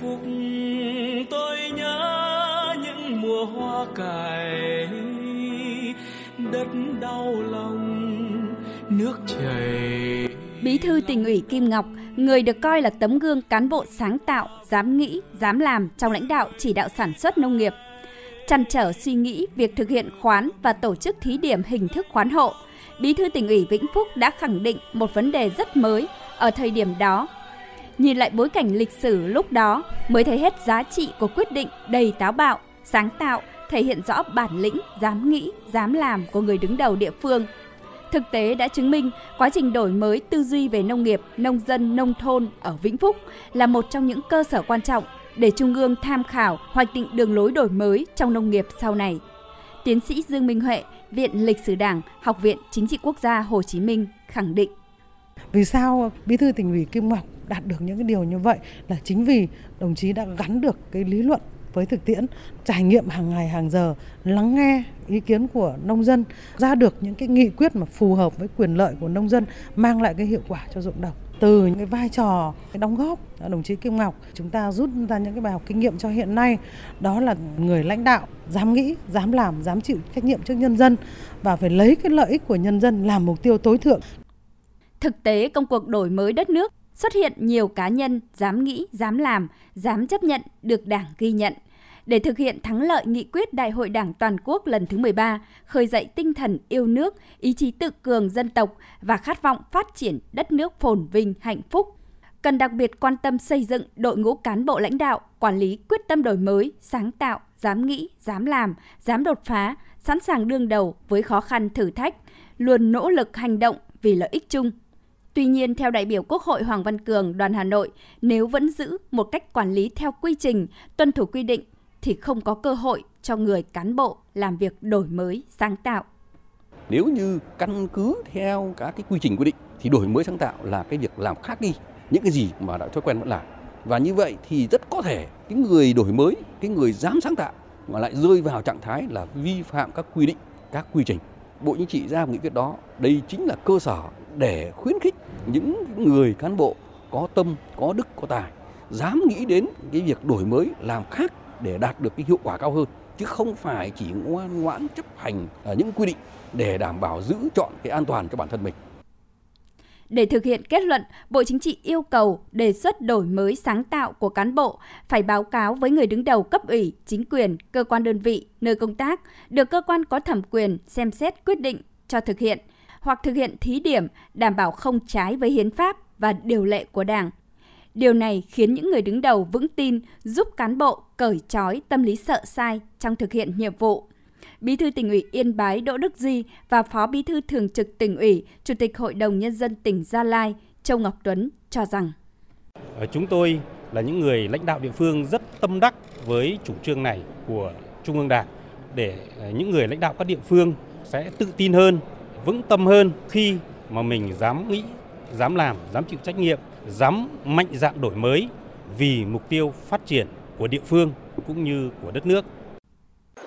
phúc tôi nhớ những mùa hoa cải đất đau lòng nước chảy Bí thư tỉnh ủy Kim Ngọc, người được coi là tấm gương cán bộ sáng tạo, dám nghĩ, dám làm trong lãnh đạo chỉ đạo sản xuất nông nghiệp. Chăn trở suy nghĩ việc thực hiện khoán và tổ chức thí điểm hình thức khoán hộ, Bí thư tỉnh ủy Vĩnh Phúc đã khẳng định một vấn đề rất mới ở thời điểm đó. Nhìn lại bối cảnh lịch sử lúc đó mới thấy hết giá trị của quyết định đầy táo bạo, sáng tạo, thể hiện rõ bản lĩnh, dám nghĩ, dám làm của người đứng đầu địa phương – Thực tế đã chứng minh quá trình đổi mới tư duy về nông nghiệp, nông dân, nông thôn ở Vĩnh Phúc là một trong những cơ sở quan trọng để Trung ương tham khảo hoạch định đường lối đổi mới trong nông nghiệp sau này. Tiến sĩ Dương Minh Huệ, Viện Lịch sử Đảng, Học viện Chính trị Quốc gia Hồ Chí Minh khẳng định. Vì sao Bí thư tỉnh ủy Kim Ngọc đạt được những cái điều như vậy? Là chính vì đồng chí đã gắn được cái lý luận với thực tiễn, trải nghiệm hàng ngày hàng giờ, lắng nghe ý kiến của nông dân, ra được những cái nghị quyết mà phù hợp với quyền lợi của nông dân, mang lại cái hiệu quả cho ruộng đồng. Từ những cái vai trò cái đóng góp đồng chí Kim Ngọc chúng ta rút ra những cái bài học kinh nghiệm cho hiện nay. Đó là người lãnh đạo dám nghĩ dám làm dám chịu trách nhiệm trước nhân dân và phải lấy cái lợi ích của nhân dân làm mục tiêu tối thượng thực tế công cuộc đổi mới đất nước xuất hiện nhiều cá nhân dám nghĩ, dám làm, dám chấp nhận được Đảng ghi nhận. Để thực hiện thắng lợi nghị quyết Đại hội Đảng toàn quốc lần thứ 13, khơi dậy tinh thần yêu nước, ý chí tự cường dân tộc và khát vọng phát triển đất nước phồn vinh hạnh phúc, cần đặc biệt quan tâm xây dựng đội ngũ cán bộ lãnh đạo, quản lý quyết tâm đổi mới, sáng tạo, dám nghĩ, dám làm, dám đột phá, sẵn sàng đương đầu với khó khăn thử thách, luôn nỗ lực hành động vì lợi ích chung, Tuy nhiên, theo đại biểu Quốc hội Hoàng Văn Cường, đoàn Hà Nội, nếu vẫn giữ một cách quản lý theo quy trình, tuân thủ quy định, thì không có cơ hội cho người cán bộ làm việc đổi mới, sáng tạo. Nếu như căn cứ theo các cái quy trình quy định, thì đổi mới sáng tạo là cái việc làm khác đi những cái gì mà đã thói quen vẫn làm. Và như vậy thì rất có thể cái người đổi mới, cái người dám sáng tạo mà lại rơi vào trạng thái là vi phạm các quy định, các quy trình. Bộ Chính trị ra một nghị quyết đó, đây chính là cơ sở để khuyến khích những người cán bộ có tâm, có đức, có tài dám nghĩ đến cái việc đổi mới làm khác để đạt được cái hiệu quả cao hơn chứ không phải chỉ ngoan ngoãn chấp hành à, những quy định để đảm bảo giữ chọn cái an toàn cho bản thân mình. Để thực hiện kết luận, Bộ Chính trị yêu cầu đề xuất đổi mới sáng tạo của cán bộ phải báo cáo với người đứng đầu cấp ủy, chính quyền, cơ quan đơn vị, nơi công tác, được cơ quan có thẩm quyền xem xét quyết định cho thực hiện hoặc thực hiện thí điểm đảm bảo không trái với hiến pháp và điều lệ của Đảng. Điều này khiến những người đứng đầu vững tin giúp cán bộ cởi trói tâm lý sợ sai trong thực hiện nhiệm vụ. Bí thư tỉnh ủy Yên Bái Đỗ Đức Duy và Phó Bí thư Thường trực tỉnh ủy, Chủ tịch Hội đồng Nhân dân tỉnh Gia Lai Châu Ngọc Tuấn cho rằng ờ, Chúng tôi là những người lãnh đạo địa phương rất tâm đắc với chủ trương này của Trung ương Đảng để ờ, những người lãnh đạo các địa phương sẽ tự tin hơn vững tâm hơn khi mà mình dám nghĩ, dám làm, dám chịu trách nhiệm, dám mạnh dạn đổi mới vì mục tiêu phát triển của địa phương cũng như của đất nước.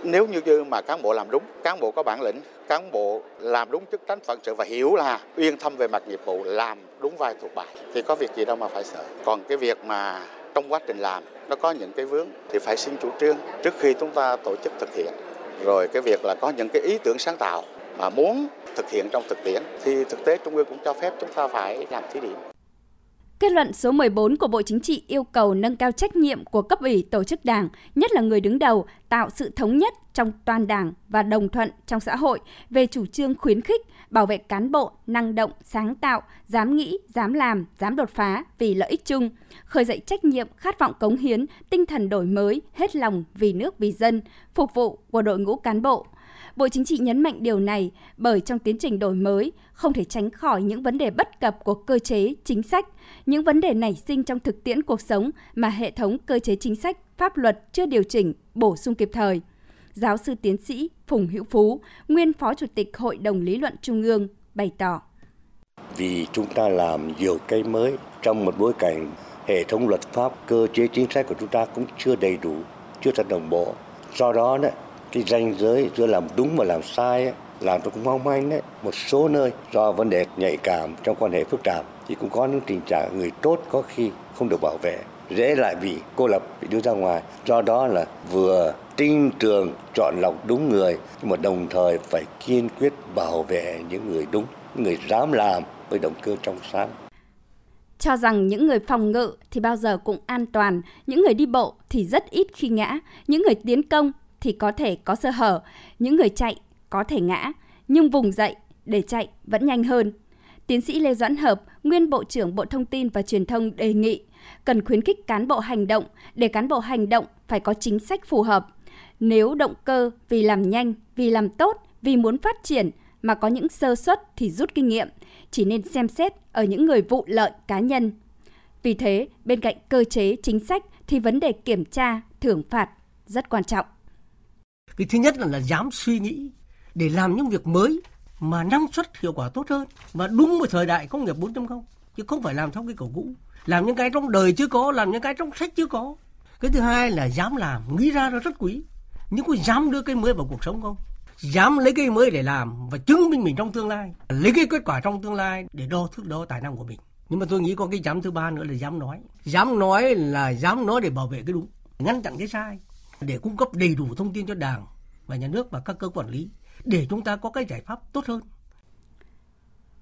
Nếu như mà cán bộ làm đúng, cán bộ có bản lĩnh, cán bộ làm đúng chức trách phận sự và hiểu là uyên thâm về mặt nghiệp vụ, làm đúng vai thuộc bài thì có việc gì đâu mà phải sợ. Còn cái việc mà trong quá trình làm nó có những cái vướng thì phải xin chủ trương trước khi chúng ta tổ chức thực hiện. Rồi cái việc là có những cái ý tưởng sáng tạo mà muốn thực hiện trong thực tiễn thì thực tế Trung ương cũng cho phép chúng ta phải làm thí điểm. Kết luận số 14 của Bộ Chính trị yêu cầu nâng cao trách nhiệm của cấp ủy tổ chức đảng, nhất là người đứng đầu, tạo sự thống nhất trong toàn đảng và đồng thuận trong xã hội về chủ trương khuyến khích, bảo vệ cán bộ năng động, sáng tạo, dám nghĩ, dám làm, dám đột phá vì lợi ích chung, khởi dậy trách nhiệm, khát vọng cống hiến, tinh thần đổi mới, hết lòng vì nước vì dân, phục vụ của đội ngũ cán bộ, Bộ Chính trị nhấn mạnh điều này bởi trong tiến trình đổi mới không thể tránh khỏi những vấn đề bất cập của cơ chế, chính sách, những vấn đề nảy sinh trong thực tiễn cuộc sống mà hệ thống cơ chế chính sách, pháp luật chưa điều chỉnh, bổ sung kịp thời. Giáo sư tiến sĩ Phùng Hữu Phú, nguyên Phó Chủ tịch Hội đồng Lý luận Trung ương, bày tỏ. Vì chúng ta làm nhiều cái mới trong một bối cảnh hệ thống luật pháp, cơ chế chính sách của chúng ta cũng chưa đầy đủ, chưa thật đồng bộ. Do đó, cái ranh giới giữa làm đúng và làm sai ấy, làm tôi cũng mong manh đấy. Một số nơi do vấn đề nhạy cảm trong quan hệ phức tạp thì cũng có những tình trạng người tốt có khi không được bảo vệ. Dễ lại bị cô lập bị đưa ra ngoài. Do đó là vừa tin tưởng chọn lọc đúng người nhưng mà đồng thời phải kiên quyết bảo vệ những người đúng những người dám làm với động cơ trong sáng. Cho rằng những người phòng ngự thì bao giờ cũng an toàn, những người đi bộ thì rất ít khi ngã, những người tiến công thì có thể có sơ hở, những người chạy có thể ngã, nhưng vùng dậy để chạy vẫn nhanh hơn. Tiến sĩ Lê Doãn Hợp, nguyên Bộ trưởng Bộ Thông tin và Truyền thông đề nghị cần khuyến khích cán bộ hành động để cán bộ hành động phải có chính sách phù hợp. Nếu động cơ vì làm nhanh, vì làm tốt, vì muốn phát triển mà có những sơ suất thì rút kinh nghiệm, chỉ nên xem xét ở những người vụ lợi cá nhân. Vì thế, bên cạnh cơ chế chính sách thì vấn đề kiểm tra, thưởng phạt rất quan trọng. Cái thứ nhất là, là dám suy nghĩ để làm những việc mới mà năng suất hiệu quả tốt hơn và đúng với thời đại công nghiệp 4.0 chứ không phải làm theo cái cầu cũ làm những cái trong đời chưa có làm những cái trong sách chưa có. Cái thứ hai là dám làm nghĩ ra nó rất quý. Nhưng có dám đưa cái mới vào cuộc sống không? Dám lấy cái mới để làm và chứng minh mình trong tương lai lấy cái kết quả trong tương lai để đo thước đo tài năng của mình. Nhưng mà tôi nghĩ có cái dám thứ ba nữa là dám nói. Dám nói là dám nói để bảo vệ cái đúng ngăn chặn cái sai để cung cấp đầy đủ thông tin cho đảng và nhà nước và các cơ quản lý để chúng ta có cái giải pháp tốt hơn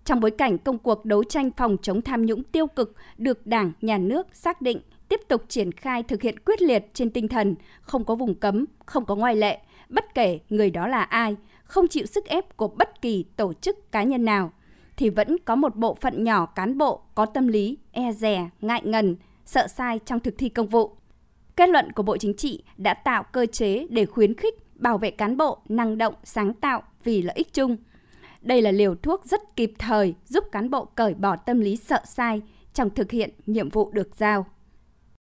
trong bối cảnh công cuộc đấu tranh phòng chống tham nhũng tiêu cực được Đảng, Nhà nước xác định tiếp tục triển khai thực hiện quyết liệt trên tinh thần không có vùng cấm, không có ngoại lệ, bất kể người đó là ai, không chịu sức ép của bất kỳ tổ chức cá nhân nào, thì vẫn có một bộ phận nhỏ cán bộ có tâm lý e dè, ngại ngần, sợ sai trong thực thi công vụ. Kết luận của Bộ Chính trị đã tạo cơ chế để khuyến khích bảo vệ cán bộ năng động, sáng tạo vì lợi ích chung. Đây là liều thuốc rất kịp thời giúp cán bộ cởi bỏ tâm lý sợ sai trong thực hiện nhiệm vụ được giao.